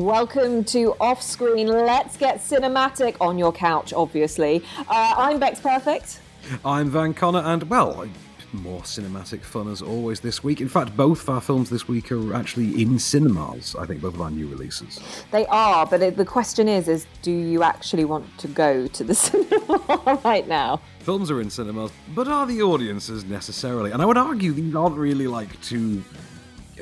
Welcome to Off Screen. Let's get cinematic on your couch, obviously. Uh, I'm Bex Perfect. I'm Van Connor, and well, more cinematic fun as always this week. In fact, both of our films this week are actually in cinemas. I think both of our new releases. They are, but it, the question is: is do you actually want to go to the cinema right now? Films are in cinemas, but are the audiences necessarily? And I would argue these aren't really like too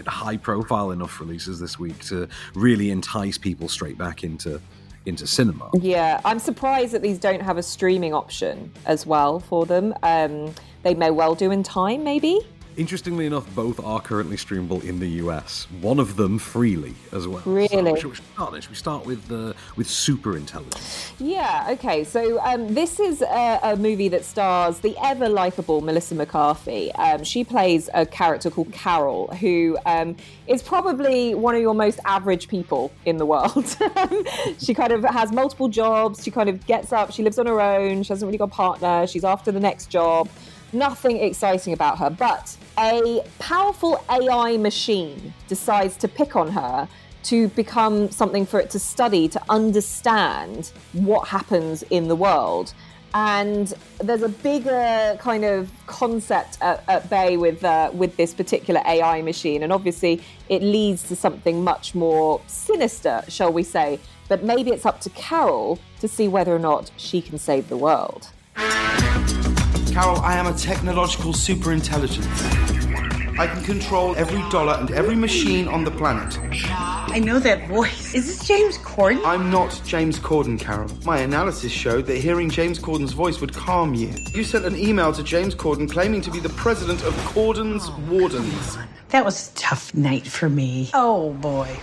high profile enough releases this week to really entice people straight back into into cinema. Yeah, I'm surprised that these don't have a streaming option as well for them. Um, they may well do in time, maybe. Interestingly enough, both are currently streamable in the US. One of them freely as well. Really? So should, we start, should we start with uh, with Super Intelligence? Yeah. Okay. So um, this is a, a, movie that stars the ever likable Melissa McCarthy. Um, she plays a character called Carol, who um, is probably one of your most average people in the world. she kind of has multiple jobs. She kind of gets up. She lives on her own. She hasn't really got a partner. She's after the next job nothing exciting about her. But a powerful AI machine decides to pick on her to become something for it to study, to understand what happens in the world. And there's a bigger kind of concept at, at bay with uh, with this particular AI machine, and obviously it leads to something much more sinister, shall we say? But maybe it's up to Carol to see whether or not she can save the world. Carol, I am a technological superintelligence. I can control every dollar and every machine on the planet. I know that voice. Is this James Corden? I'm not James Corden, Carol. My analysis showed that hearing James Corden's voice would calm you. You sent an email to James Corden claiming to be the president of Corden's Wardens. That was a tough night for me. Oh boy.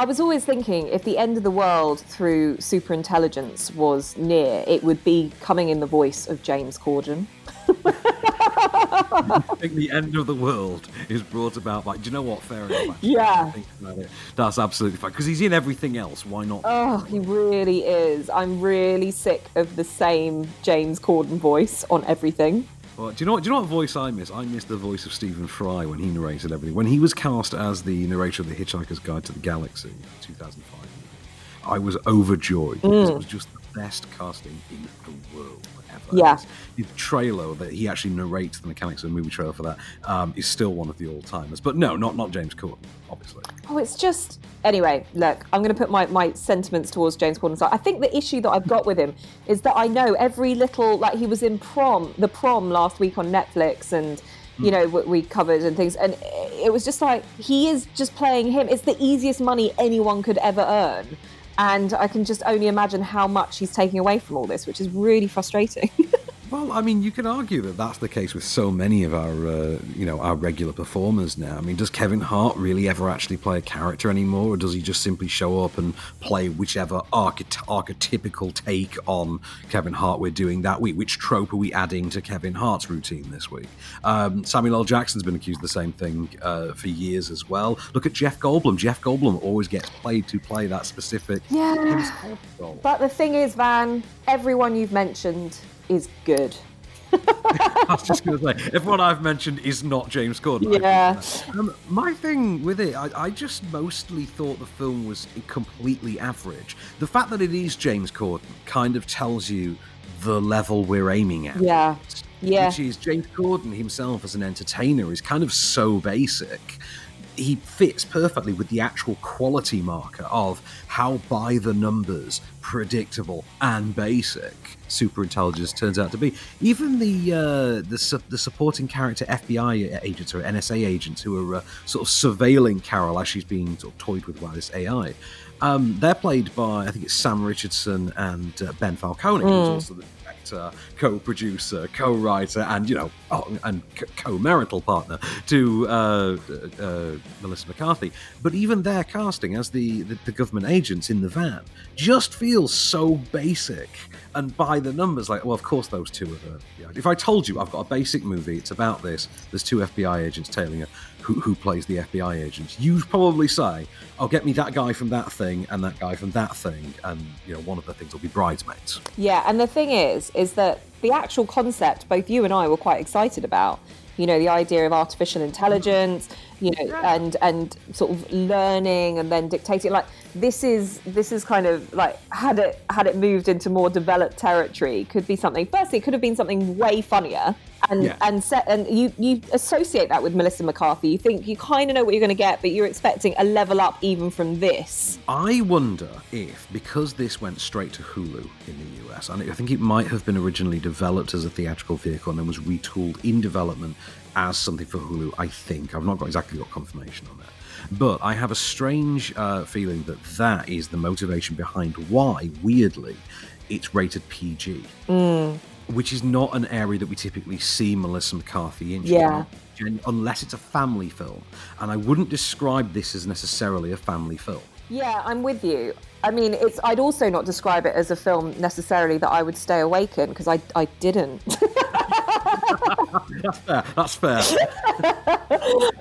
I was always thinking if the end of the world through superintelligence was near, it would be coming in the voice of James Corden. I think the end of the world is brought about by. Do you know what? Fair enough. Actually. Yeah. That's absolutely fine because he's in everything else. Why not? Oh, he really is. I'm really sick of the same James Corden voice on everything. Well, do you know what? Do you know what voice I miss? I miss the voice of Stephen Fry when he narrated everything. When he was cast as the narrator of The Hitchhiker's Guide to the Galaxy, 2005. I was overjoyed because mm. it was just the best casting in the world ever. Yeah. The trailer that he actually narrates the mechanics of the movie trailer for that um, is still one of the all timers. But no, not not James Corden, obviously. Oh, it's just anyway. Look, I'm going to put my, my sentiments towards James Corden. So I think the issue that I've got with him is that I know every little like he was in prom, the prom last week on Netflix, and you hmm. know we covered and things and it was just like he is just playing him it's the easiest money anyone could ever earn and I can just only imagine how much he's taking away from all this, which is really frustrating. Well, I mean, you can argue that that's the case with so many of our, uh, you know, our regular performers now. I mean, does Kevin Hart really ever actually play a character anymore, or does he just simply show up and play whichever archety- archetypical take on Kevin Hart we're doing that week? Which trope are we adding to Kevin Hart's routine this week? Um, Samuel L. Jackson's been accused of the same thing uh, for years as well. Look at Jeff Goldblum. Jeff Goldblum always gets played to play that specific. Yeah. But the thing is, Van, everyone you've mentioned is good. I was just going to say, everyone I've mentioned is not James Corden. Yeah. Um, my thing with it, I, I, just mostly thought the film was completely average. The fact that it is James Corden kind of tells you the level we're aiming at. Yeah. Yeah. Which is James Corden himself as an entertainer is kind of so basic he fits perfectly with the actual quality marker of how by the numbers, predictable and basic super intelligence turns out to be. Even the uh, the, su- the supporting character FBI agents or NSA agents who are uh, sort of surveilling Carol as she's being sort of toyed with by this AI. Um, they're played by I think it's Sam Richardson and uh, Ben Falcone, mm. who's also the director, co-producer, co-writer, and you know, oh, and co-marital partner to uh, uh, Melissa McCarthy. But even their casting as the, the, the government agents in the van just feels so basic and by the numbers. Like, well, of course those two are the. If I told you I've got a basic movie, it's about this. There's two FBI agents tailing her who, who plays the FBI agents, you'd probably say, "I'll oh, get me that guy from that thing and that guy from that thing," and you know, one of the things will be bridesmaids. Yeah, and the thing is, is that the actual concept, both you and I were quite excited about. You know, the idea of artificial intelligence, you know, and and sort of learning and then dictating. Like this is this is kind of like had it had it moved into more developed territory could be something firstly it could have been something way funnier and Yeah. and set and you you associate that with Melissa McCarthy you think you kind of know what you're going to get but you're expecting a level up even from this I wonder if, because this went straight to Hulu in the US, and I think it might have been originally developed as a theatrical vehicle and then was retooled in development as something for Hulu, I think. I've not got exactly got confirmation on that. But I have a strange uh, feeling that that is the motivation behind why, weirdly, it's rated PG. Which is not an area that we typically see Melissa McCarthy in. Yeah. Unless it's a family film. And I wouldn't describe this as necessarily a family film. Yeah, I'm with you. I mean, it's. I'd also not describe it as a film necessarily that I would stay awake in because I, I didn't. That's fair. That's fair.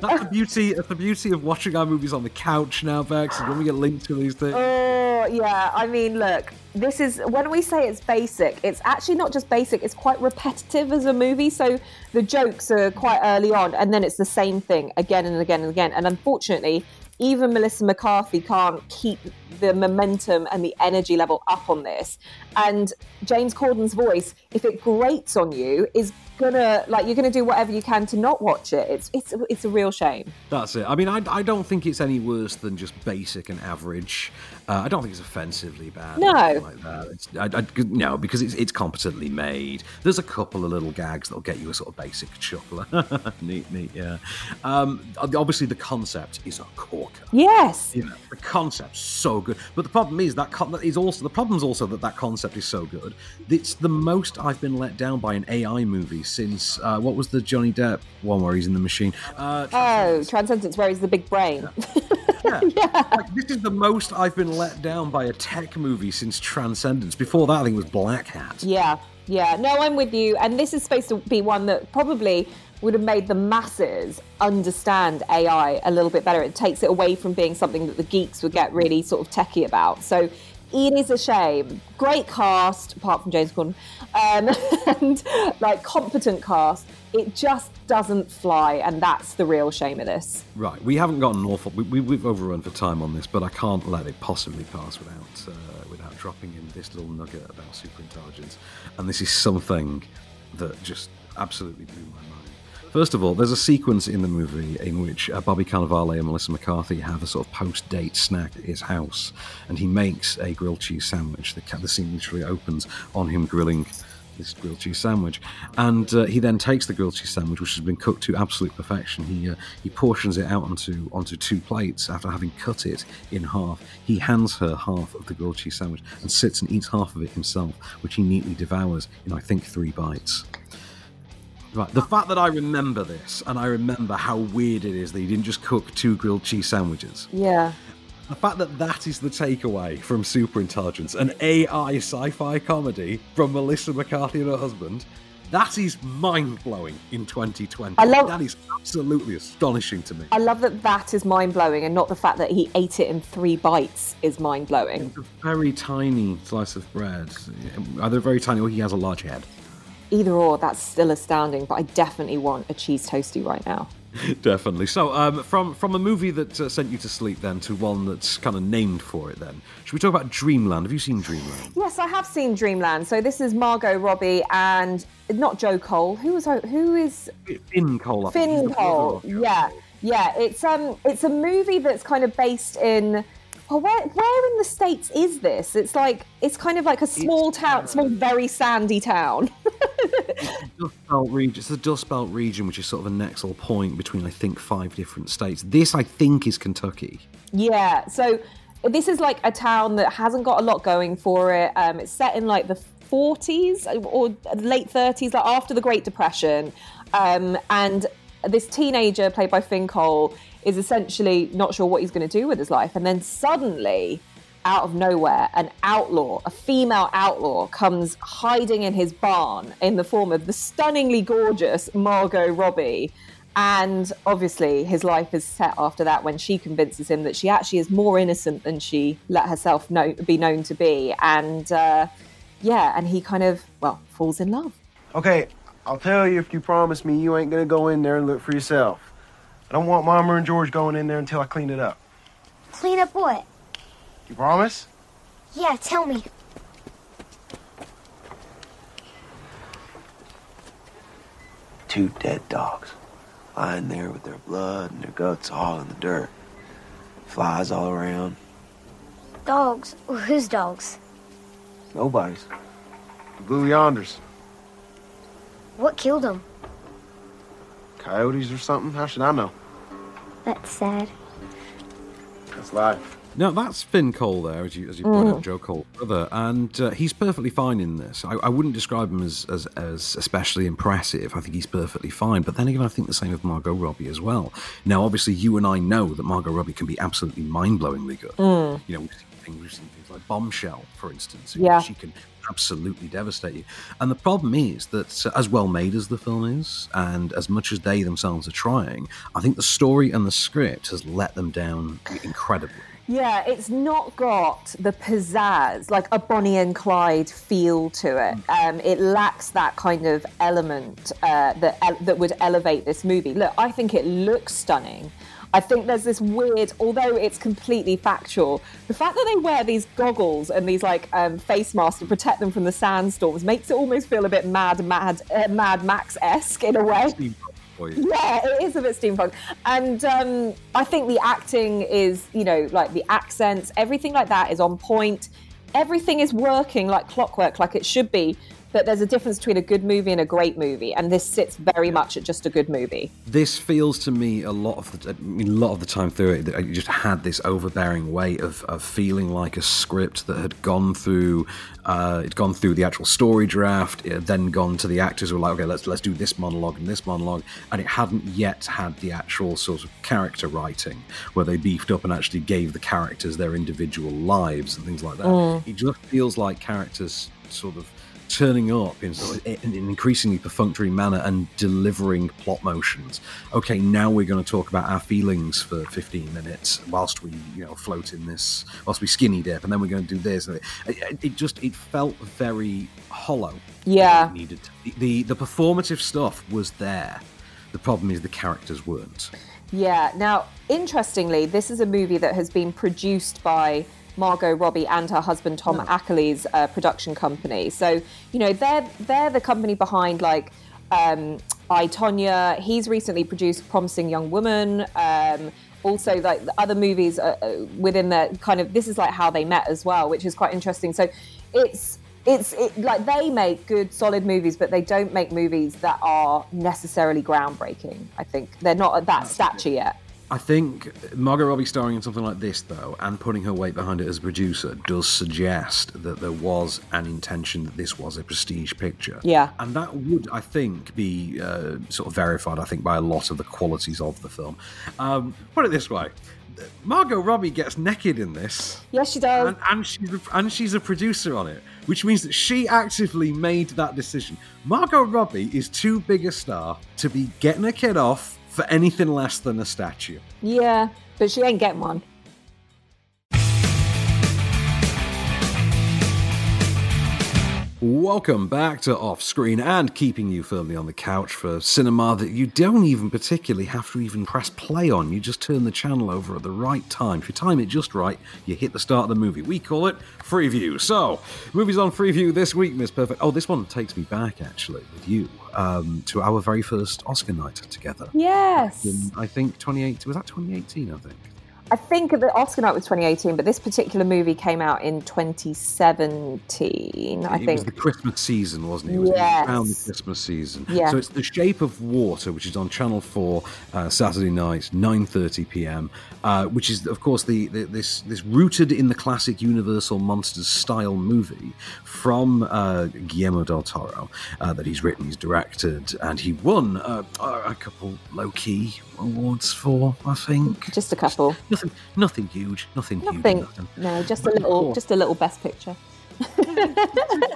that's the beauty. That's the beauty of watching our movies on the couch now, Bex. When we get linked to these things. oh yeah. I mean, look. This is when we say it's basic. It's actually not just basic. It's quite repetitive as a movie. So the jokes are quite early on, and then it's the same thing again and again and again. And unfortunately, even Melissa McCarthy can't keep the momentum and the energy level up on this. And James Corden's voice, if it grates on you, is gonna like you're gonna do whatever you can to not watch it. It's it's it's a real shame. That's it. I mean, I, I don't think it's any worse than just basic and average. Uh, I don't think it's offensively bad. No. like I, I, no, because it's it's competently made. There's a couple of little gags that'll get you a sort of basic chuckle. neat, neat, yeah. Um, obviously, the concept is a corker. Yes. You know, the concept's so good, but the problem is that con- is also the problem's also that that concept is so good. It's the most I've been let down by an AI movie since uh, what was the Johnny Depp one where he's in the machine? Uh, Oh, Transcendence, where he's the big brain. yeah. Like, this is the most I've been let down by a tech movie since Transcendence. Before that, I think it was Black Hat. Yeah, yeah. No, I'm with you. And this is supposed to be one that probably would have made the masses understand AI a little bit better. It takes it away from being something that the geeks would get really sort of techie about. So it is a shame. Great cast, apart from James Corden, um, and like competent cast. It just doesn't fly, and that's the real shame of this. Right, we haven't got an awful. We, we, we've overrun for time on this, but I can't let it possibly pass without uh, without dropping in this little nugget about superintelligence. And this is something that just absolutely blew my mind. First of all, there's a sequence in the movie in which uh, Bobby Cannavale and Melissa McCarthy have a sort of post-date snack at his house, and he makes a grilled cheese sandwich. The, the scene literally opens on him grilling this grilled cheese sandwich, and uh, he then takes the grilled cheese sandwich, which has been cooked to absolute perfection. He uh, he portions it out onto onto two plates after having cut it in half. He hands her half of the grilled cheese sandwich and sits and eats half of it himself, which he neatly devours in I think three bites. Right, the fact that I remember this and I remember how weird it is that he didn't just cook two grilled cheese sandwiches. Yeah. The fact that that is the takeaway from Superintelligence, an AI sci-fi comedy from Melissa McCarthy and her husband, that is mind-blowing in 2020. I love- that is absolutely astonishing to me. I love that that is mind blowing, and not the fact that he ate it in three bites is mind blowing. It's a very tiny slice of bread, either very tiny or he has a large head. Either or, that's still astounding. But I definitely want a cheese toasty right now. Definitely. So, um, from from a movie that uh, sent you to sleep, then to one that's kind of named for it. Then, should we talk about Dreamland? Have you seen Dreamland? Yes, I have seen Dreamland. So this is Margot Robbie and not Joe Cole. Who was who is Finn Cole. I think. He's Finn Cole? Yeah, yeah. It's um, it's a movie that's kind of based in. Well, where where in the states is this? It's like it's kind of like a small town, small, very sandy town. Dust Belt region. It's the Dust Belt region, which is sort of a nexal point between, I think, five different states. This, I think, is Kentucky. Yeah, so this is like a town that hasn't got a lot going for it. Um, it's set in like the 40s or late 30s, like after the Great Depression. Um, and this teenager, played by Finn Cole, is essentially not sure what he's going to do with his life. And then suddenly, out of nowhere, an outlaw, a female outlaw, comes hiding in his barn in the form of the stunningly gorgeous Margot Robbie. And obviously, his life is set after that when she convinces him that she actually is more innocent than she let herself know, be known to be. And uh, yeah, and he kind of, well, falls in love. Okay, I'll tell you if you promise me you ain't gonna go in there and look for yourself. I don't want Mama and George going in there until I clean it up. Clean up what? You promise? Yeah, tell me. Two dead dogs lying there with their blood and their guts all in the dirt. Flies all around. Dogs? Whose dogs? Nobody's. The Blue Yonders. What killed them? Coyotes or something? How should I know? That's sad. That's life. No, that's Finn Cole there, as you as you pointed out, Joe Cole's brother, and uh, he's perfectly fine in this. I, I wouldn't describe him as, as as especially impressive. I think he's perfectly fine. But then again, I think the same of Margot Robbie as well. Now, obviously, you and I know that Margot Robbie can be absolutely mind-blowingly good. You know, we've seen things, we've seen things like Bombshell, for instance. Yeah. she can absolutely devastate you. And the problem is that, uh, as well made as the film is, and as much as they themselves are trying, I think the story and the script has let them down incredibly. Yeah, it's not got the pizzazz, like a Bonnie and Clyde feel to it. Um, it lacks that kind of element uh, that that would elevate this movie. Look, I think it looks stunning. I think there's this weird, although it's completely factual, the fact that they wear these goggles and these like um, face masks to protect them from the sandstorms makes it almost feel a bit Mad Mad uh, Mad Max esque in a way. Yeah, it is a bit steampunk. And um, I think the acting is, you know, like the accents, everything like that is on point. Everything is working like clockwork, like it should be. But there's a difference between a good movie and a great movie, and this sits very much at just a good movie. This feels to me a lot of the, I mean, a lot of the time through it, that you just had this overbearing weight of, of feeling like a script that had gone through, uh, it'd gone through the actual story draft, it had then gone to the actors who were like, okay, let's let's do this monologue and this monologue, and it hadn't yet had the actual sort of character writing where they beefed up and actually gave the characters their individual lives and things like that. It just feels like characters sort of turning up in, sort of, in an increasingly perfunctory manner and delivering plot motions. Okay, now we're going to talk about our feelings for 15 minutes whilst we, you know, float in this, whilst we skinny dip, and then we're going to do this. And it, it just it felt very hollow. Yeah. Needed to- the the performative stuff was there. The problem is the characters weren't. Yeah. Now, interestingly, this is a movie that has been produced by Margot Robbie and her husband Tom Ackerley's uh, production company. So, you know, they're they're the company behind like um, I Tonya. He's recently produced Promising Young Woman. Um, also, like the other movies uh, uh, within the kind of this is like how they met as well, which is quite interesting. So, it's it's it, like they make good solid movies but they don't make movies that are necessarily groundbreaking i think they're not at that stature yet I think Margot Robbie starring in something like this, though, and putting her weight behind it as a producer, does suggest that there was an intention that this was a prestige picture. Yeah. And that would, I think, be uh, sort of verified, I think, by a lot of the qualities of the film. Um, put it this way Margot Robbie gets naked in this. yes she does And, and she's and she's a producer on it, which means that she actively made that decision. Margot Robbie is too big a star to be getting a kid off for anything less than a statue. yeah but she ain't getting one Welcome back to Off Screen and keeping you firmly on the couch for cinema that you don't even particularly have to even press play on. You just turn the channel over at the right time. If you time it just right, you hit the start of the movie. We call it Freeview. So, movies on Freeview this week, Miss Perfect. Oh, this one takes me back actually with you um, to our very first Oscar night together. yes In, I think 2018 was that 2018. I think. I think the oscar night was 2018 but this particular movie came out in 2017 i it think it was the Christmas season, wasn't it? It was Yes. around the Christmas season. Yeah. So it's The Shape of Water, which is on Channel Four uh, Saturday night, nine thirty p.m. Uh, which is, of course, the, the this this rooted in the classic Universal monsters style movie from uh, Guillermo del Toro uh, that he's written, he's directed, and he won uh, a couple low key awards for. I think just a couple nothing, nothing huge, nothing, nothing huge, nothing. no just a little just a little best picture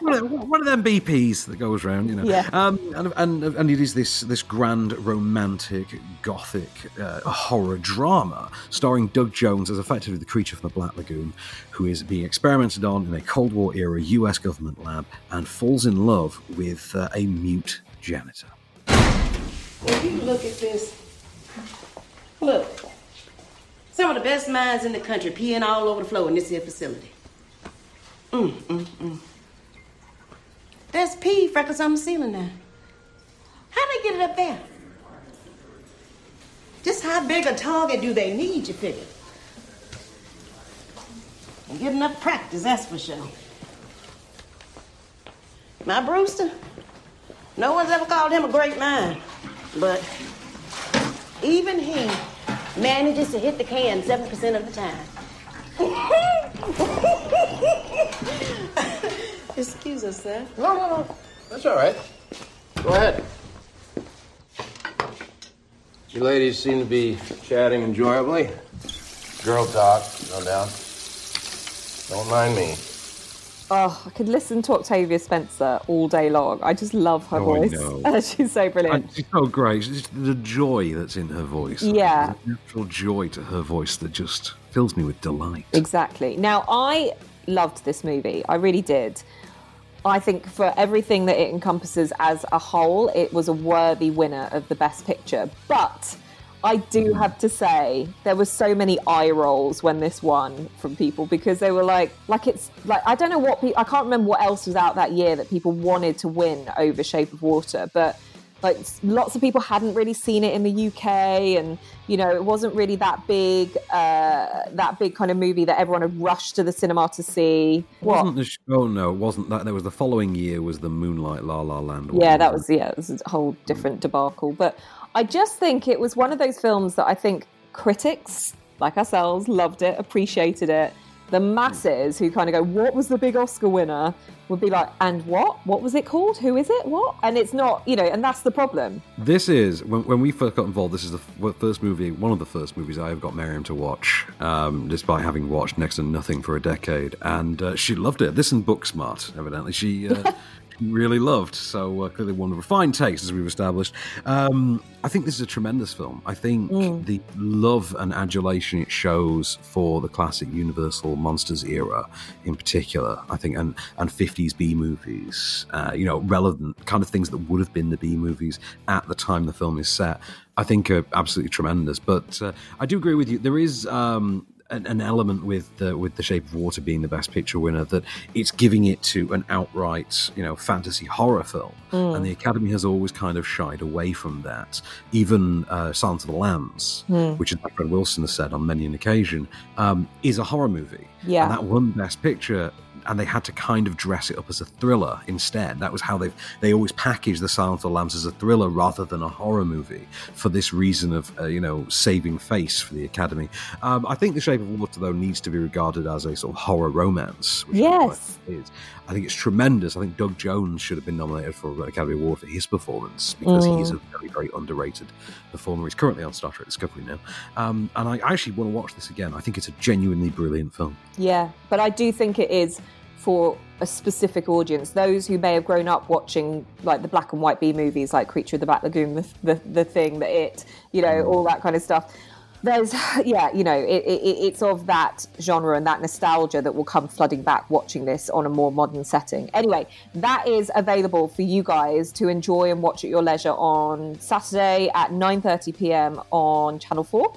one of, them BPs that goes around, you know. Yeah. Um, and, and and it is this this grand romantic gothic uh, horror drama starring Doug Jones as effectively the creature from the Black Lagoon, who is being experimented on in a Cold War era U.S. government lab and falls in love with uh, a mute janitor. If you look at this, look. Some of the best minds in the country peeing all over the floor in this here facility. Mm, mm, mm. There's pee freckles on the ceiling now. How they get it up there? Just how big a target do they need, you figure? And get enough practice, that's for sure. My Brewster, no one's ever called him a great mind, but even he manages to hit the can 7% of the time. Excuse us, sir. No, no, no. That's all right. Go ahead. You ladies seem to be chatting enjoyably. Girl talk, no doubt. Don't mind me. Oh, I could listen to Octavia Spencer all day long. I just love her Oh, voice. She's so brilliant. And she's so great. It's the joy that's in her voice. Yeah. There's natural joy to her voice that just fills me with delight. Exactly. Now, I loved this movie. I really did. I think for everything that it encompasses as a whole, it was a worthy winner of the Best Picture. But I do have to say, there were so many eye rolls when this won from people because they were like, like it's like I don't know what. I can't remember what else was out that year that people wanted to win over Shape of Water, but like lots of people hadn't really seen it in the UK, and you know it wasn't really that big, uh, that big kind of movie that everyone had rushed to the cinema to see. It wasn't the sh- oh no, it wasn't that. There was the following year was the Moonlight La La Land. Yeah, that was yeah, it was a whole different debacle. But I just think it was one of those films that I think critics like ourselves loved it, appreciated it. The masses who kind of go, "What was the big Oscar winner?" would be like, "And what? What was it called? Who is it? What?" And it's not, you know, and that's the problem. This is when, when we first got involved. This is the first movie, one of the first movies I ever got Miriam to watch, um, despite having watched next to nothing for a decade, and uh, she loved it. This and Booksmart, evidently, she. Uh, she Really loved, so uh, clearly one of refined taste, as we've established. Um, I think this is a tremendous film. I think the love and adulation it shows for the classic Universal Monsters era, in particular, I think, and and fifties B movies, uh, you know, relevant kind of things that would have been the B movies at the time the film is set. I think are absolutely tremendous. But uh, I do agree with you. There is um, an, an element with the, with the Shape of Water being the Best Picture winner that it's giving it to an outright, you know, fantasy horror film, Mm. and the Academy has always kind of shied away from that. Even uh, Silence of the Lambs, Mm. which, as my friend Wilson has said on many an occasion, um, is a horror movie. Yeah. and that won Best Picture. And they had to kind of dress it up as a thriller instead. That was how they they always packaged the Silence of the Lambs as a thriller rather than a horror movie for this reason of uh, you know saving face for the Academy. Um, I think The Shape of Water though needs to be regarded as a sort of horror romance. Yes. Is. I think it's tremendous. I think Doug Jones should have been nominated for an Academy Award for his performance because he is a Mm. very very underrated performer. He's currently on Star Trek Discovery now, um, and I actually want to watch this again. I think it's a genuinely brilliant film. Yeah, but I do think it is for a specific audience. Those who may have grown up watching like the black and white B movies, like Creature of the Black Lagoon, the the, the thing, the It, you know, all that kind of stuff. There's, yeah, you know, it, it, it's of that genre and that nostalgia that will come flooding back watching this on a more modern setting. Anyway, that is available for you guys to enjoy and watch at your leisure on Saturday at 9:30 p.m. on Channel Four.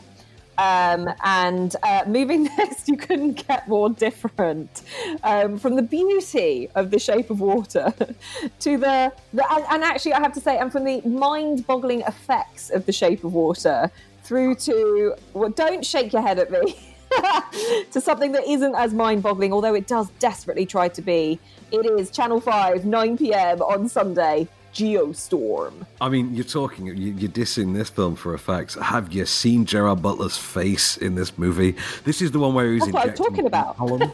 Um, and uh, moving next, you couldn't get more different um, from the beauty of The Shape of Water to the, the and, and actually, I have to say, and from the mind boggling effects of The Shape of Water through to, well, don't shake your head at me. to something that isn't as mind boggling, although it does desperately try to be. It is Channel 5, 9 pm on Sunday, Geostorm. I mean, you're talking, you- you're dissing this film for a fact. Have you seen Gerard Butler's face in this movie? This is the one where he's That's what injecting talking about. pollen.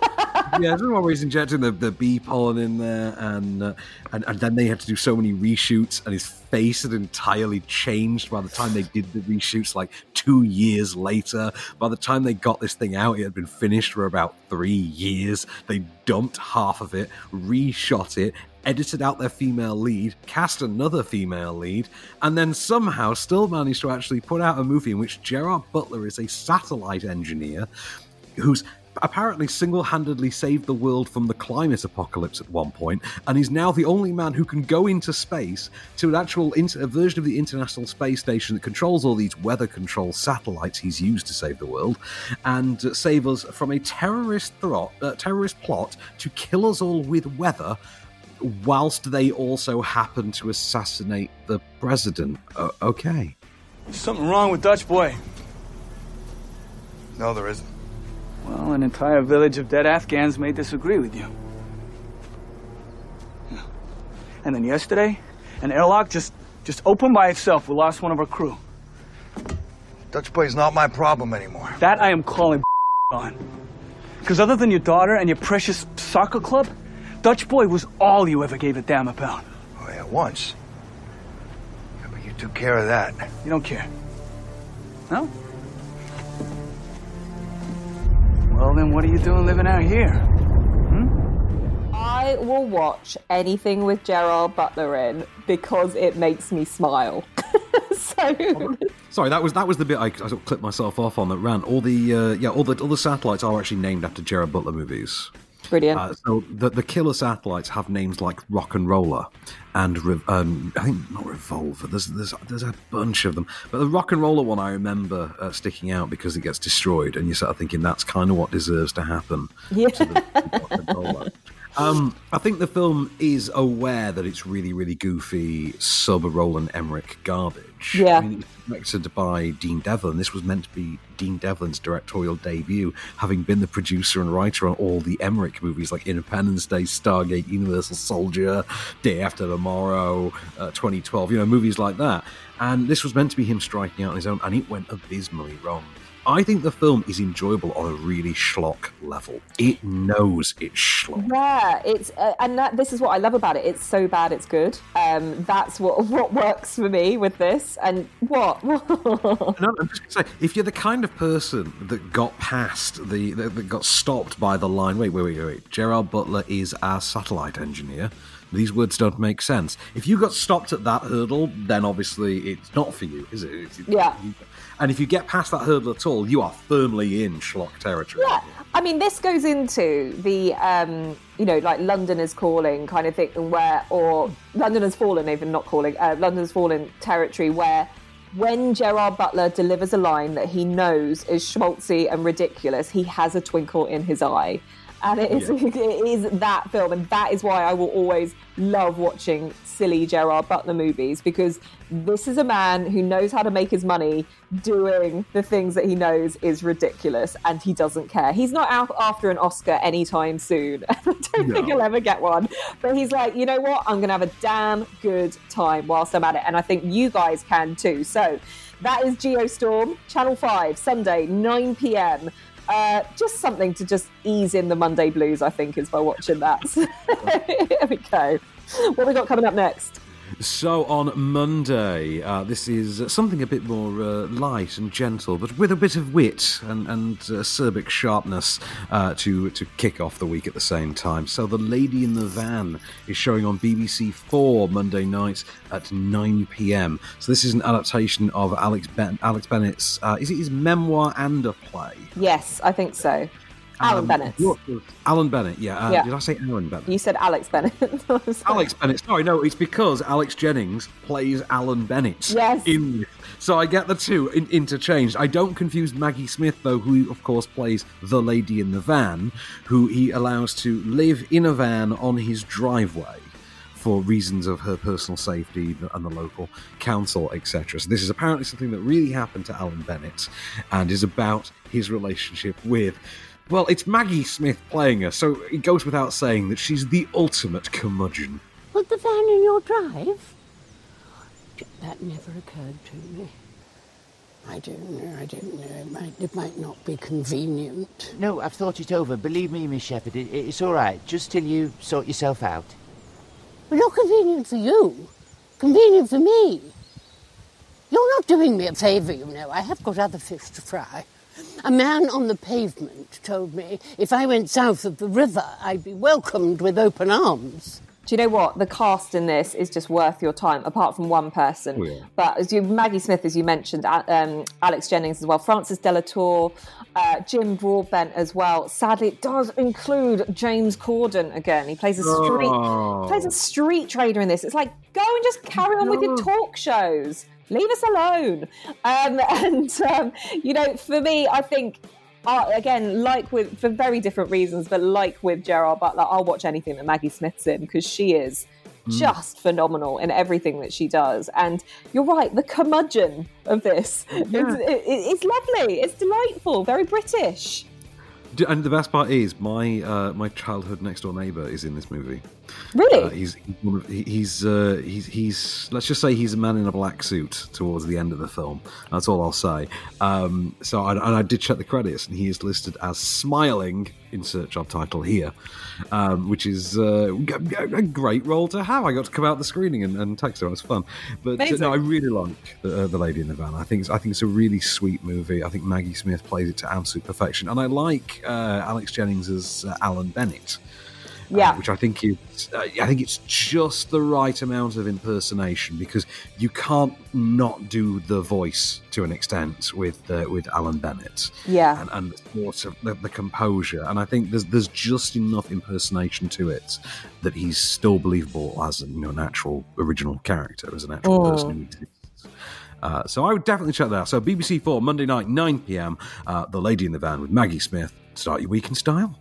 yeah, this is the one where he's injecting the, the bee pollen in there, and, uh, and and then they had to do so many reshoots, and his face had entirely changed by the time they did the reshoots, like two years later. By the time they got this thing out, it had been finished for about three years. They dumped half of it, reshot it, edited out their female lead, cast another female lead, and then somehow still managed to actually put out a movie in which Gerard Butler is a satellite engineer who's apparently single-handedly saved the world from the climate apocalypse at one point, and he's now the only man who can go into space to an actual inter- version of the International Space Station that controls all these weather control satellites he's used to save the world, and uh, save us from a terrorist thro- uh, terrorist plot to kill us all with weather. Whilst they also happen to assassinate the president. Uh, okay. Something wrong with Dutch Boy. No, there isn't. Well, an entire village of dead Afghans may disagree with you. Yeah. And then yesterday, an airlock just just opened by itself. We lost one of our crew. Dutch Boy's not my problem anymore. That I am calling on. Because other than your daughter and your precious soccer club, Dutch Boy was all you ever gave a damn about. Oh, yeah, once. Yeah, but you took care of that. You don't care. No? Well, then what are you doing living out here? Hmm? I will watch anything with Gerard Butler in because it makes me smile. so Sorry, that was that was the bit I, I sort of clipped myself off on that rant. All the uh, yeah, all the all the satellites are actually named after Gerard Butler movies. Brilliant. Uh, so the the killer satellites have names like Rock and Roller and Re- um, I think not Revolver. There's there's there's a bunch of them, but the Rock and Roller one I remember uh, sticking out because it gets destroyed, and you start thinking that's kind of what deserves to happen. yeah. Rock and Roller. Um, I think the film is aware that it's really, really goofy, sub Roland Emmerich garbage. Yeah. I mean, directed by Dean Devlin. This was meant to be Dean Devlin's directorial debut, having been the producer and writer on all the Emmerich movies like Independence Day, Stargate, Universal Soldier, Day After Tomorrow, uh, 2012, you know, movies like that. And this was meant to be him striking out on his own, and it went abysmally wrong. I think the film is enjoyable on a really schlock level. It knows it's schlock. Yeah, it's uh, and that, this is what I love about it. It's so bad, it's good. Um, that's what what works for me with this. And what? No, I'm just going to say, if you're the kind of person that got past the, that, that got stopped by the line, wait, wait, wait, wait, Gerard Butler is our satellite engineer. These words don't make sense. If you got stopped at that hurdle, then obviously it's not for you, is it? It's- Yeah. And if you get past that hurdle at all, you are firmly in schlock territory. Yeah, I mean, this goes into the, um, you know, like London is calling kind of thing, where, or London has fallen, even not calling, uh, London has fallen territory, where when Gerard Butler delivers a line that he knows is schmaltzy and ridiculous, he has a twinkle in his eye. And it is, it is that film, and that is why I will always love watching silly Gerard Butler movies because this is a man who knows how to make his money doing the things that he knows is ridiculous, and he doesn't care. He's not out after an Oscar anytime soon. I don't think he'll ever get one, but he's like, you know what? I'm going to have a damn good time whilst I'm at it, and I think you guys can too. So that is Geostorm, Channel Five, Sunday, 9 p.m. Uh, just something to just ease in the Monday blues, I think, is by watching that. Here we go. What we got coming up next? So on Monday, uh, this is something a bit more uh, light and gentle, but with a bit of wit and, and uh, acerbic sharpness uh, to to kick off the week at the same time. So the Lady in the Van is showing on BBC Four Monday night at 9 p.m. So this is an adaptation of Alex ben- Alex Bennett's uh, is it his memoir and a play? Yes, I think so. Alan Um, Bennett. Alan Bennett, yeah. Uh, Yeah. Did I say Alan Bennett? You said Alex Bennett. Alex Bennett. Sorry, no, it's because Alex Jennings plays Alan Bennett. Yes. In. So I get the two in- interchanged. I don't confuse Maggie Smith, though, who, of course, plays the lady in the van, who he allows to live in a van on his driveway for reasons of her personal safety and the local council, etc. So this is apparently something that really happened to Alan Bennett and is about his relationship with. Well, it's Maggie Smith playing her, so it goes without saying that she's the ultimate curmudgeon. Put the van in your drive? That never occurred to me. I don't know, I don't know. It might, it might not be convenient. No, I've thought it over. Believe me, Miss Shepherd, it, it's all right. Just till you sort yourself out. Well, not convenient for you. Convenient for me. You're not doing me a favour, you know. I have got other fish to fry. A man on the pavement told me if I went south of the river, I'd be welcomed with open arms. Do you know what? The cast in this is just worth your time, apart from one person. Oh, yeah. But as you, Maggie Smith, as you mentioned, um, Alex Jennings as well, Frances de la Tour, uh, Jim Broadbent as well. Sadly, it does include James Corden again. He plays a street Oh. plays a street trader in this. It's like go and just carry on with your talk shows. Leave us alone. Um, and um, you know, for me, I think. Uh, again, like with for very different reasons, but like with Gerard Butler, I'll watch anything that Maggie Smith's in because she is Mm. just phenomenal in everything that she does. And you're right, the curmudgeon of this, it's, it, it's lovely, it's delightful, very British. And the best part is my uh, my childhood next door neighbor is in this movie. Really? Uh, he's he's one of- he- he's, uh, he's he's let's just say he's a man in a black suit towards the end of the film. That's all I'll say. Um, so I, and I did check the credits, and he is listed as smiling. Insert job title here, um, which is uh, a great role to have. I got to come out the screening and, and text her. It was fun. But uh, no, I really like the, uh, the Lady in the Van. I think it's, I think it's a really sweet movie. I think Maggie Smith plays it to absolute perfection, and I like uh, Alex Jennings as uh, Alan Bennett Yeah. which I think is uh, I think it's just the right amount of impersonation because you can't not do the voice to an extent with uh, with Alan Bennett. Yeah. and, and sort of the, the composure, and I think there's there's just enough impersonation to it that he's still believable as you know an actual original character, as an actual Mm. person who exists. Uh, so I would definitely check that out. So BBC Four Monday night 9 p.m. Uh, the Lady in the Van with Maggie Smith. Start your week in style.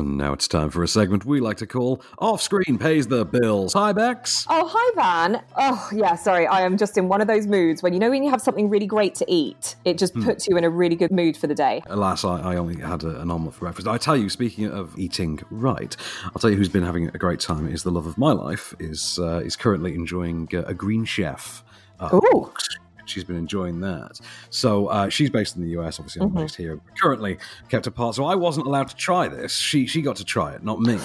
And now it's time for a segment we like to call Off Screen Pays the Bills. Hi, Bex. Oh, hi, Van. Oh, yeah, sorry. I am just in one of those moods when you know when you have something really great to eat, it just Hmm. puts you in a really good mood for the day. Alas, I, I only had a, an omelette for breakfast. I tell you, speaking of eating right, I'll tell you who's been having a great time is the love of my life, is uh, is currently enjoying uh, a Green Chef. Uh, box. She's been enjoying that. So uh, she's based in the US. Obviously, I'm Mhm. based here. Currently kept apart. So I wasn't allowed to try this. She she got to try it, not me.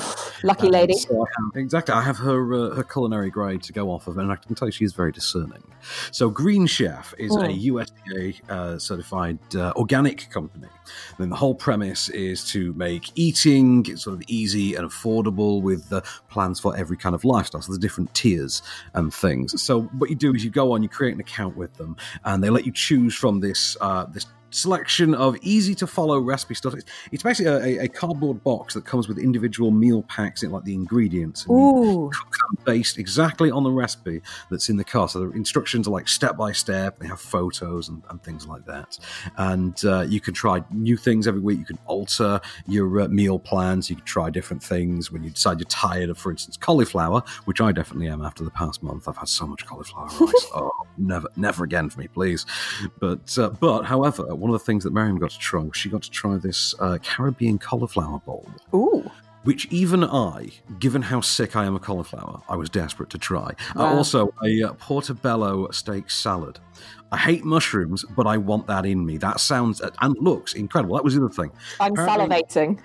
Lucky Um, lady. so I have, exactly. I have her uh, her culinary grade to go off of, and I can tell you she is very discerning. So Green Chef is a Mm. USDA uh, certified uh, organic company. And the whole premise is to make eating sort of easy and affordable with plans for every kind of lifestyle. So there's different tiers and things. So what you do is you go on, you create an account with them, and they let you choose from this uh, this selection of easy to follow recipe stuff. It's, it's basically a, a cardboard box that comes with individual meal packs in like the ingredients. Ooh. based exactly on the recipe that's in the car. So the instructions are like step by step. They have photos and, and things like that. And uh, you can try new things every week. You can alter your uh, meal plans. You can try different things when you decide you're tired of, for instance, cauliflower, which I definitely am after the past month. I've had so much cauliflower rice. oh, never, never again for me, please. But, uh, but however, one of the things that Miriam got to try was she got to try this uh, Caribbean cauliflower bowl Ooh. which even I, given how sick I am of cauliflower, I was desperate to try. Uh, also, a uh, portobello steak salad. I hate mushrooms, but I want that in me. That sounds and looks incredible. That was the other thing. I'm Apparently- salivating.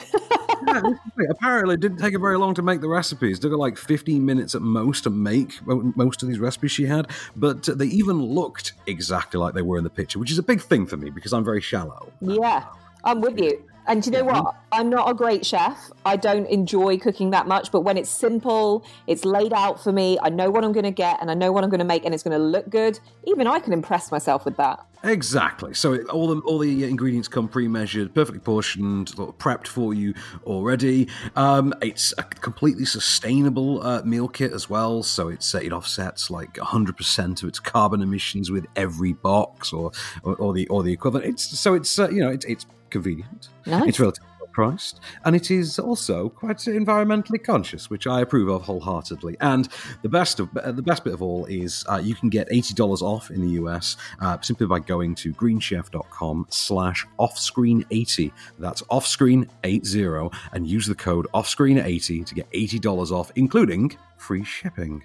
Apparently, it didn't take her very long to make the recipes. It took her like 15 minutes at most to make most of these recipes she had, but they even looked exactly like they were in the picture, which is a big thing for me because I'm very shallow. Yeah, I'm with you. And do you know what? I'm not a great chef. I don't enjoy cooking that much, but when it's simple, it's laid out for me, I know what I'm going to get and I know what I'm going to make and it's going to look good, even I can impress myself with that. Exactly. So it, all the all the ingredients come pre-measured, perfectly portioned, sort of prepped for you already. Um, it's a completely sustainable uh, meal kit as well. So it's uh, it offsets like 100% of its carbon emissions with every box or or, or the or the equivalent. It's so it's uh, you know it's it's convenient. Nice. It's relatively priced, and it is also quite environmentally conscious, which I approve of wholeheartedly. And the best of uh, the best bit of all is uh, you can get eighty dollars off in the US uh, simply by going to greenchef.com/slash offscreen eighty. That's offscreen eight zero, and use the code offscreen eighty to get eighty dollars off, including free shipping.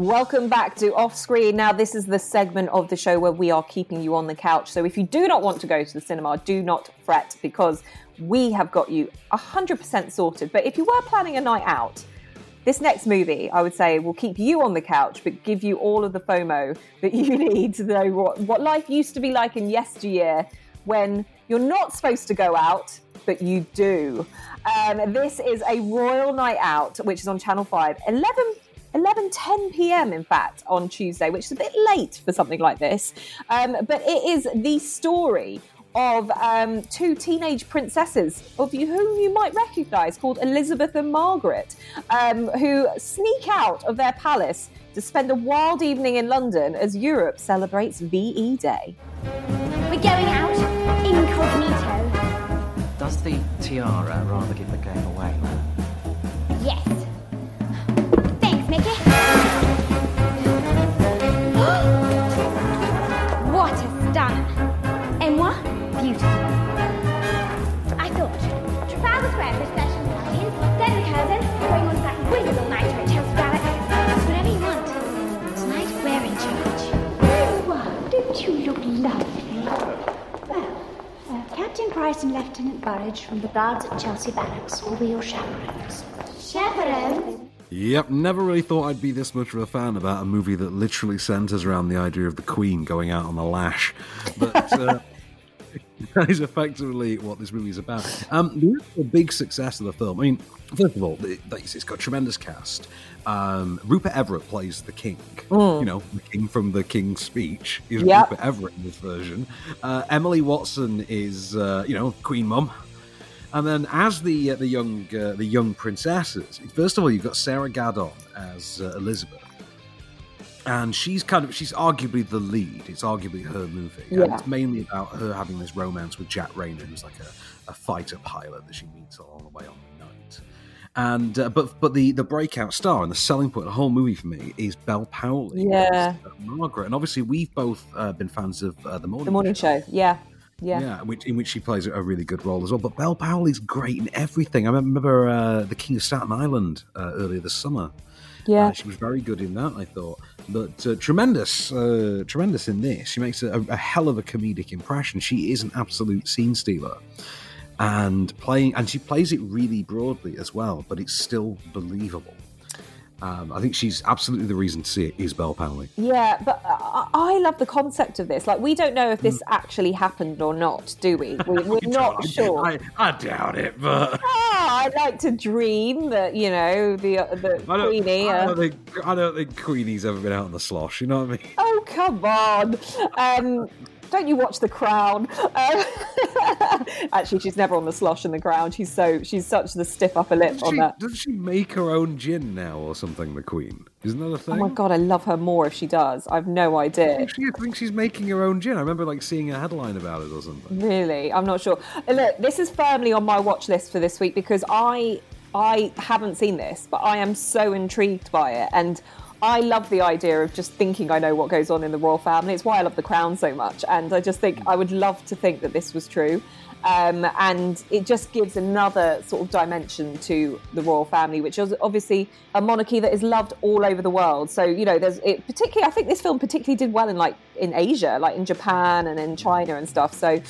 Welcome back to Off Screen. Now, this is the segment of the show where we are keeping you on the couch. So, if you do not want to go to the cinema, do not fret because we have got you 100% sorted. But if you were planning a night out, this next movie, I would say, will keep you on the couch, but give you all of the FOMO that you need to know what, what life used to be like in yesteryear when You're not supposed to go out, but you do. Um, this is a Royal Night Out, which is on Channel 5, 11 11 10 p.m. in fact on Tuesday, which is a bit late for something like this. Um, but it is the story of um, two teenage princesses of you whom you might recognise called Elizabeth and Margaret, um, who sneak out of their palace to spend a wild evening in London as Europe celebrates VE Day. We're going out incognito. Does the tiara rather give the game away? Yes. Thanks, Mickey. what a stunner. Et moi, beautiful. I thought, Trafalgar Square special parties, then the cousin, going on that all night at Chelsea Palace. Whatever you want. Tonight we're in charge. Well, don't you look lovely? Well, uh, Captain Price and Lieutenant Burridge from the guards at Chelsea Barracks will be your chaperones. Chaperones? Yep, never really thought I'd be this much of a fan about a movie that literally centres around the idea of the Queen going out on the lash. But uh, that is effectively what this movie is about. Um, the big success of the film, I mean, first of all, it, it's got a tremendous cast. Um, Rupert Everett plays the King. Mm. You know, the King from the King's Speech is Yep. Rupert Everett in this version. Uh, Emily Watson is, uh, you know, Queen Mum. And then, as the uh, the young uh, the young princesses, first of all, you've got Sarah Gadon as uh, Elizabeth, and she's kind of she's arguably the lead. It's arguably her movie, and it's mainly about her having this romance with Jack Reynor, who's like a, a fighter pilot that she meets along the way on the night. And uh, but but the the breakout star and the selling point of the whole movie for me is Bel Powley, Yeah. as, uh, Margaret, and obviously we've both uh, been fans of uh, the morning The morning show, yeah. Yeah. yeah, which, in which she plays a really good role as well. But Bel Powley's great in everything. I remember uh, the King of Staten Island uh, earlier this summer. Yeah. Uh, she was very good in that, I thought. But uh, tremendous, uh, tremendous in this. She makes a, a hell of a comedic impression. She is an absolute scene stealer, and playing, and she plays it really broadly as well. But it's still believable. Um, I think she's absolutely the reason to see it is Bel Powley. Yeah, but I, I love the concept of this. Like, we don't know if this actually happened or not, do we? we we're not sure. I, I doubt it, but. Ah, I like to dream that you know the uh, the I don't, Queenie. I, uh, don't think, I don't think Queenie's ever been out on the slosh. You know what I mean? Oh come on! Um, don't you watch The Crown? Um, actually, she's never on the slosh in The Crown. She's so she's such the stiff upper lip Does on she, that. does she make her own gin now or something? The Queen isn't that a thing? Oh my god, I love her more if she does. I've no idea. She thinks she's making her own gin. I remember like seeing a headline about it or something. Really, I'm not sure. Uh, Look, this is firmly on my watch list for this week because I I haven't seen this, but I am so intrigued by it, and I love the idea of just thinking I know what goes on in the royal family. It's why I love The Crown so much, and I just think I would love to think that this was true. Um, and it just gives another sort of dimension to the royal family, which is obviously a monarchy that is loved all over the world. So you know, there's it particularly. I think this film particularly did well in like in Asia, like in Japan and in China and stuff. So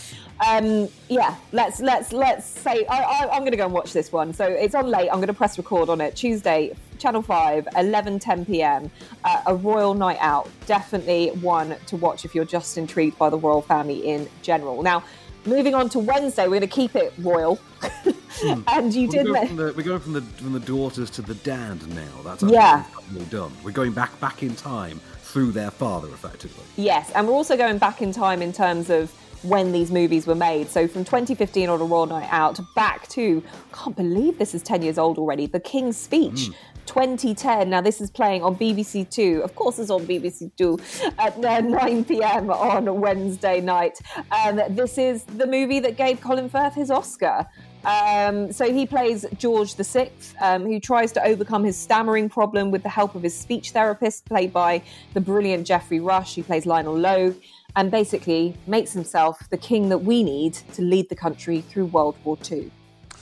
um, yeah, let's let's let's say I, I, I'm going to go and watch this one. So it's on late. I'm going to press record on it Tuesday, Channel Five, 11 10 p.m. Uh, a royal night out. Definitely one to watch if you're just intrigued by the royal family in general. Now. Moving on to Wednesday, we're going to keep it royal. and you we did go men- from the, we're going from the from the daughters to the dad now. That's Yeah. absolutely done. We're going back back in time through their father, effectively. Yes, and we're also going back in time in terms of when these movies were made. So from 2015 on a Royal Night Out back to, can't believe this is 10 years old already, The King's Speech. 2010. Now, this is playing on BBC Two. Of course, it's on BBC Two at uh, 9 pm on Wednesday night. Um, this is the movie that gave Colin Firth his Oscar. Um, so he plays George VI, um, who tries to overcome his stammering problem with the help of his speech therapist, played by the brilliant Geoffrey Rush, who plays Lionel Logue, and basically makes himself the king that we need to lead the country through World War II.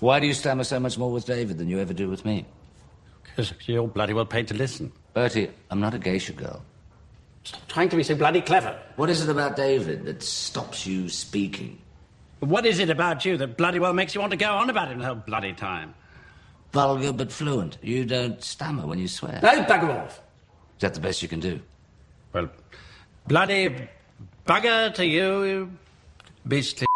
Why do you stammer so much more with David than you ever do with me? Because you're bloody well paid to listen. Bertie, I'm not a geisha girl. Stop trying to be so bloody clever. What is it about David that stops you speaking? What is it about you that bloody well makes you want to go on about him the whole bloody time? Vulgar but fluent. You don't stammer when you swear. No, bugger off. Is that the best you can do? Well, bloody bugger to you, you beastly.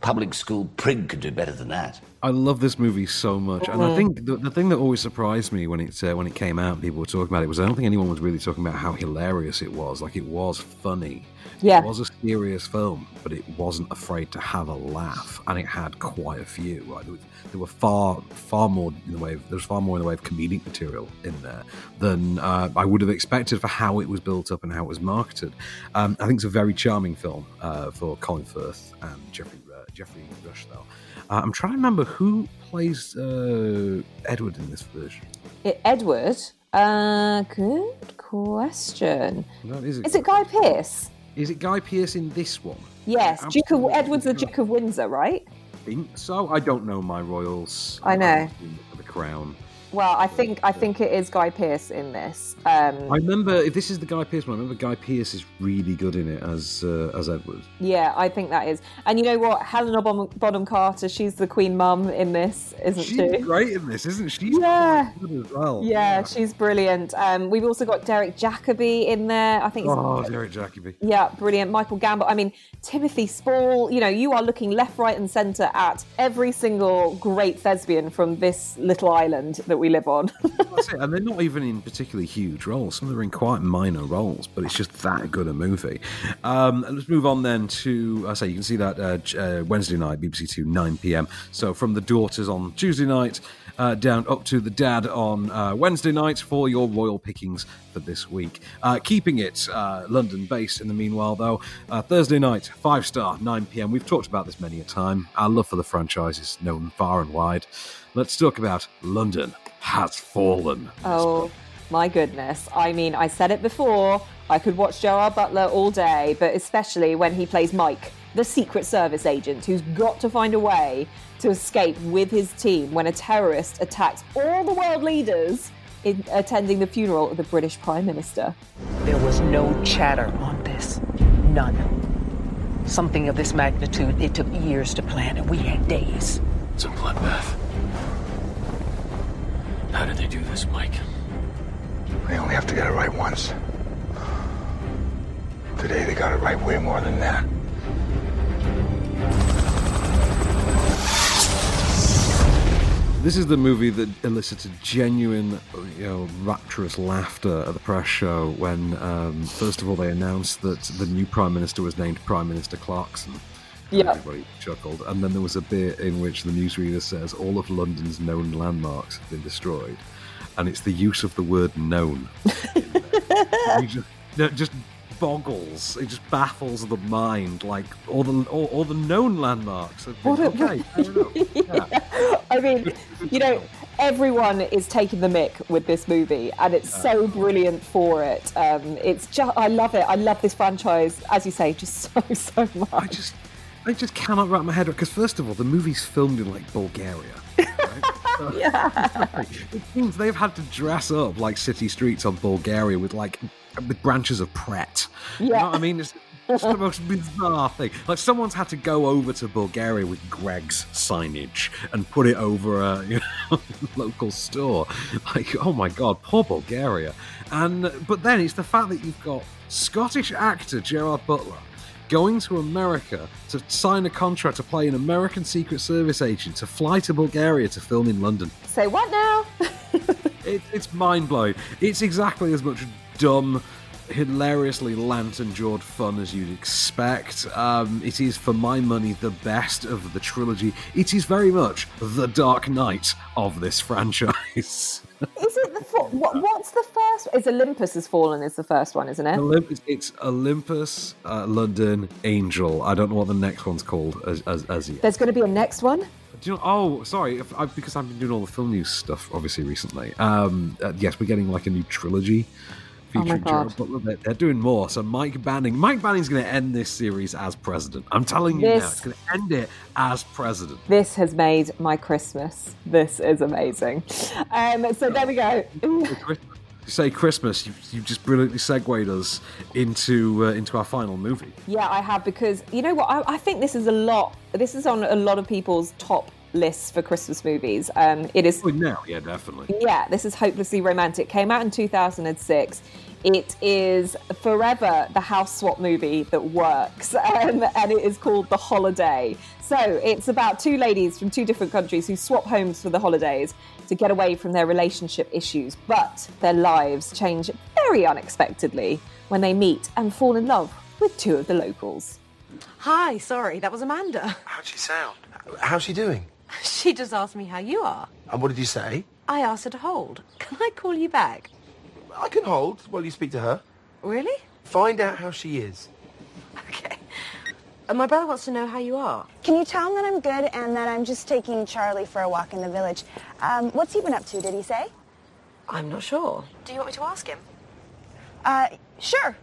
public school prig could do better than that. I love this movie so much, and I Mhm. think the, the thing that always surprised me when it uh, when it came out, and people were talking about it, was I don't think anyone was really talking about how hilarious it was. Like it was funny. Yeah. It was a serious film, but it wasn't afraid to have a laugh, and it had quite a few. Right, there, was, there were far far more in the way of, there was far more in the way of comedic material in there than uh, I would have expected for how it was built up and how it was marketed. Um, I think it's a very charming film uh, for Colin Firth and Geoffrey uh, Geoffrey Rush, though. Uh, I'm trying to remember who plays uh, Edward in this version. It, Edward. Uh, good question. Is it? Is it Guy Pearce? Is it Guy Pearce in this one? Yes, Duke of Edward's the Duke of Windsor, right? I think so. I don't know my royals. I know. The crown. Well, I think I think it is Guy Pearce in this. Um, I remember if this is the Guy Pearce one. I remember Guy Pearce is really good in it as uh, as Edward. yeah, I think that is. And you know what? Helena Bonham, Bonham Carter, she's the Queen Mum in this, isn't She's she? great in this, isn't she? She's Yeah. quite good as well. Yeah, she's brilliant. Um, we've also got Derek Jacobi in there. I think. Oh, Derek Jacobi. Yeah, brilliant. Michael Gambon. I mean, Timothy Spall. You know, you are looking left, right, and centre at every single great thespian from this little island that we live on. And they're not even in particularly huge roles. Some of them are in quite minor roles, but it's just that good a movie. Um, let's move on then to, I say, you can see that uh, uh, Wednesday night, BBC Two, 9 pm. So from the daughters on Tuesday night uh, down up to the dad on uh, Wednesday night for your royal pickings for this week. Uh, keeping it London based in the meanwhile, though, Thursday night, 5 star, 9 pm. We've talked about this many a time. Our love for the franchise is known far and wide. Let's talk about London has fallen. Oh my goodness. I mean, I said it before. I could watch Gerard Butler all day, but especially when he plays Mike, the Secret Service agent who's got to find a way to escape with his team when a terrorist attacks all the world leaders in attending the funeral of the British Prime Minister. There was no chatter on this. None. Something of this magnitude, it took years to plan, and we had days. It's a bloodbath. How did they do this, Mike? They only have to get it right once. Today they got it right way more than that. This is the movie that elicited genuine, you know, rapturous laughter at the press show when, um, first of all, they announced that the new prime minister was named Prime Minister Clarkson. Yeah. Everybody chuckled, and then there was a bit in which the newsreader says all of London's known landmarks have been destroyed, and it's the use of the word "known." just, no, just boggles. It just baffles the mind. Like all the all, all the known landmarks. Have been, What a- okay, enough. Yeah. I mean, you know, everyone is taking the mick with this movie, and it's so brilliant for it. Um, it's just, I love it. I love this franchise, as you say, just so so much. I just, I just cannot wrap my head around because first of all, the movie's filmed in like Bulgaria. yeah. It means they've had to dress up like city streets of Bulgaria with like with branches of Pret. Yeah. You know what I mean? It's just the most bizarre thing. Like someone's had to go over to Bulgaria with Greggs signage and put it over a you know, local store. Like, oh my god, poor Bulgaria. And but then it's the fact that you've got Scottish actor Gerard Butler going to America to sign a contract to play an American Secret Service agent to fly to Bulgaria to film in London. Say what now? It, it's mind blowing. It's exactly as much dumb, hilariously lantern jawed fun as you'd expect. Um, it is, for my money, the best of the trilogy. It is very much the Dark Knight of this franchise. Is it the what, what's the first? Is Olympus has fallen. Is the first one, isn't it? Olympus, it's Olympus, uh, London, Angel. I don't know what the next one's called as, as, as yet. There's going to be a next one. Do you know, oh, sorry, if I, because I've been doing all the film news stuff, obviously, recently. Um, uh, yes, we're getting like a new trilogy featuring God. Gerard Butler. They're, they're doing more. So Mike Banning, Mike Banning's going to end this series as president. I'm telling you now, This- it's going to end it as president. This has made my Christmas. This is amazing. Um, so there we go. You say Christmas, you, you just brilliantly segued us into uh, into our final movie. Yeah, I have because you know what? I, I think this is a lot. This is on a lot of people's top lists for Christmas movies. Um, it is. Oh, now, yeah, definitely. Yeah, this is hopelessly romantic. Came out in 2006. It is forever the house swap movie that works, um, and it is called The Holiday. So it's about two ladies from two different countries who swap homes for the holidays to get away from their relationship issues, but their lives change very unexpectedly when they meet and fall in love with two of the locals. Hi, sorry, that was Amanda. How'd she sound? How's she doing? She just asked me how you are. And what did you say? I asked her to hold. Can I call you back? I can hold while you speak to her. Really? Find out how she is. Okay. And my brother wants to know how you are. Can you tell him that I'm good and that I'm just taking Charlie for a walk in the village? Um, what's he been up to, did he say? I'm not sure. Do you want me to ask him? Uh, sure.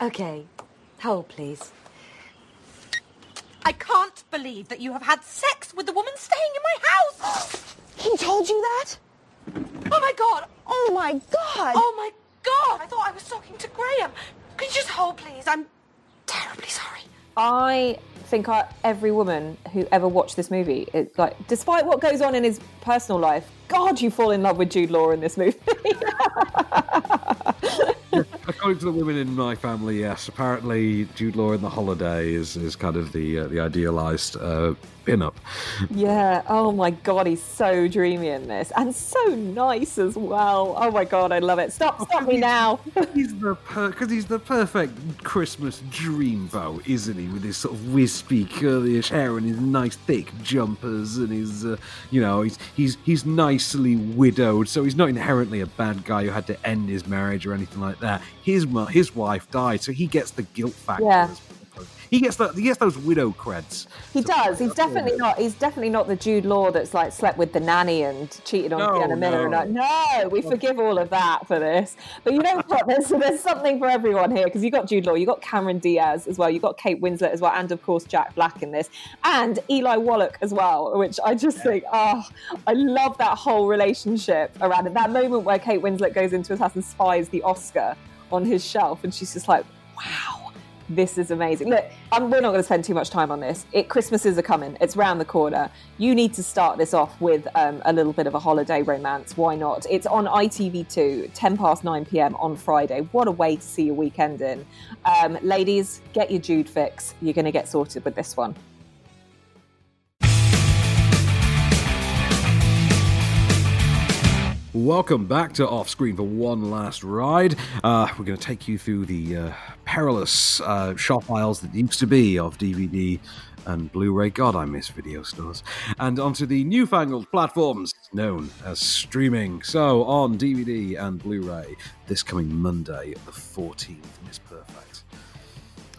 Okay. Hold, please. I can't believe that you have had sex with the woman staying in my house. He told you that? Oh my god. Oh my god. Oh my god. I thought I was talking to Graham. Could you just hold, please? I'm terribly sorry. I think I, every woman who ever watched this movie, it, like, despite what goes on in his personal life, God, you fall in love with Jude Law in this movie. According to the women in my family, yes. Apparently, Jude Law in The Holiday is, is kind of the uh, the idealised uh, pin-up. yeah. Oh my God, he's so dreamy in this, and so nice as well. Oh my God, I love it. Stop, stop me now. He's the because he's the perfect Christmas dreamboat, isn't he? With his sort of wispy, curlyish hair and his nice thick jumpers, and his, uh, you know, he's he's he's nicely widowed, so he's not inherently a bad guy who had to end his marriage or anything like that. His his wife died, so he gets the guilt factor. Yeah. He gets the, he gets those widow creds. He does. He's definitely not. He's definitely not the Jude Law that's like slept with the nanny and cheated on No, Miller. no. No, we oh. forgive all of that for this. But you know what? There's there's something for everyone here because you got Jude Law, you got Cameron Diaz as well, you got Kate Winslet as well, and of course Jack Black in this, and Eli Wallach as well. Which I just think, oh, I love that whole relationship around it. That moment where Kate Winslet goes into his house and spies the Oscar on his shelf, and she's just like, wow this is amazing. Look, um, we're not going to spend too much time on this. It, Christmases are coming. It's round the corner. You need to start this off with um, a little bit of a holiday romance. Why not? It's on ITV2, 10 past 9 p.m. on Friday. What a way to see your weekend in. Um, ladies, get your Jude fix. You're going to get sorted with this one. Welcome back to Off Screen for one last ride. Uh, we're going to take you through the uh, perilous uh, shop aisles that used to be of DVD and Blu-ray. God, I miss video stores. And onto the newfangled platforms known as streaming. So on DVD and Blu-ray this coming Monday, the 14th. Miss Perfect.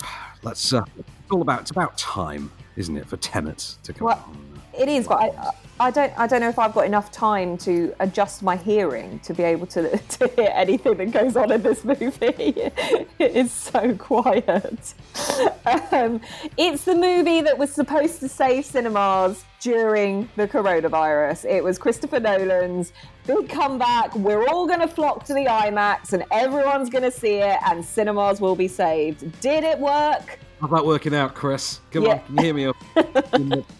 Let's. Uh, it's all about. It's about time, isn't it, for Tenet to come Well, out? it is, but I, I don't, I don't know if I've got enough time to adjust my hearing to be able to, to hear anything that goes on in this movie. it is so quiet. Um, it's the movie that was supposed to save cinemas during the coronavirus. It was Christopher Nolan's big comeback. We're all going to flock to the IMAX, and everyone's going to see it, and cinemas will be saved. Did it work? How's that working out, Chris? Come Yeah. on, can you hear me up?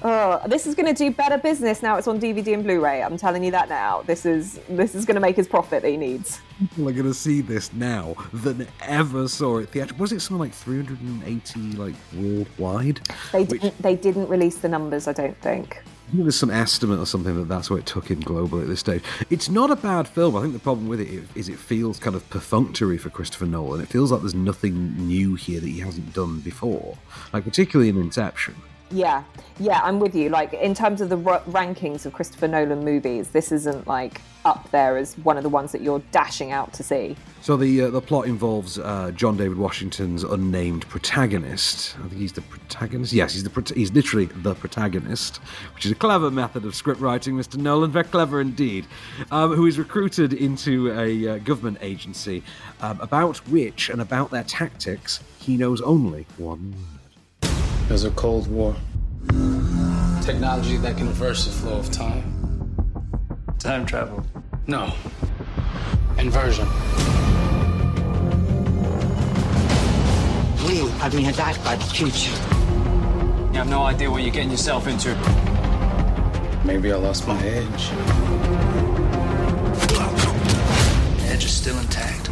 Oh, this is going to do better business now. It's on DVD and Blu-ray. I'm telling you that now. This is this is going to make his profit that he needs. people are going to see this now than ever saw it theatrically. Was it something like 380 like worldwide? They didn't they didn't release the numbers. I don't think. Think there's some estimate or something that that's what it took in globally at this stage. It's not a bad film. I think the problem with it is it feels kind of perfunctory for Christopher Nolan. It feels like there's nothing new here that he hasn't done before, like particularly in Inception. Yeah, yeah, I'm with you. Like in terms of the r- rankings of Christopher Nolan movies, this isn't like up there as one of the ones that you're dashing out to see. So the uh, the plot involves uh, John David Washington's unnamed protagonist. I think he's the protagonist. Yes, he's the prot- he's literally the protagonist, which is a clever method of script writing, Mr. Nolan. Very clever indeed. Um, who is recruited into a uh, government agency um, about which and about their tactics he knows only one word. There's a Cold War. Technology that can reverse the flow of time. Time travel. No. Inversion. We are being attacked by the future. You have no idea what you're getting yourself into. Maybe I lost my edge. The Edge is still intact.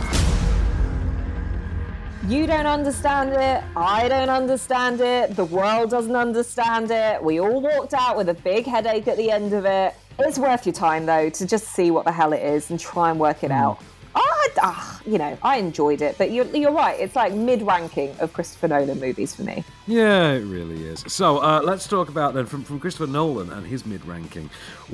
You don't understand it. I don't understand it. The world doesn't understand it. We all walked out with a big headache at the end of it. It's worth your time, though, to just see what the hell it is and try and work it out. I, ah, you know, I enjoyed it, but you're, you're right. It's like mid-ranking of Christopher Nolan movies for me. Yeah, it really is. So uh, let's talk about then from, from Christopher Nolan and his mid ranking.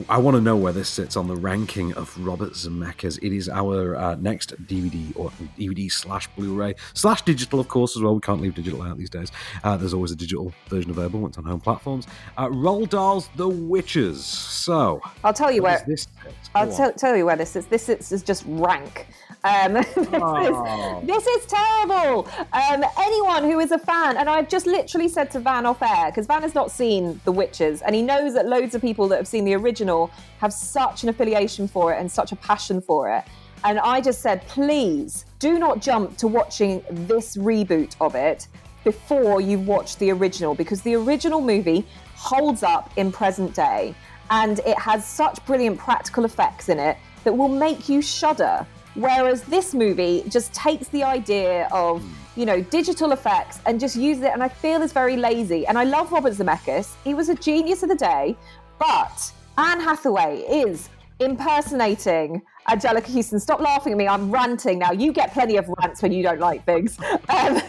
I want to know where this sits on the ranking of Robert Zemeckis. It is our uh, next DVD or DVD slash Blu-ray slash digital, of course, as well. We can't leave digital out these days. Uh, there's always a digital version available once on home platforms. Uh, Roald Dahl's The Witches. So I'll tell you where this I'll tell tell you where this is. This is, is just rank. Um, this, is, this is terrible. Um, anyone who is a fan, and I've just literally said to Van off air because Van has not seen The Witches, and he knows that loads of people that have seen the original have such an affiliation for it and such a passion for it. And I just said, please do not jump to watching this reboot of it before you've watched the original because the original movie holds up in present day and it has such brilliant practical effects in it that will make you shudder. Whereas this movie just takes the idea of, you know, digital effects and just uses it, and I feel is very lazy. And I love Robert Zemeckis; he was a genius of the day, but Anne Hathaway is impersonating Anjelica Huston. Stop laughing at me; I'm ranting now. You get plenty of rants when you don't like things. Um,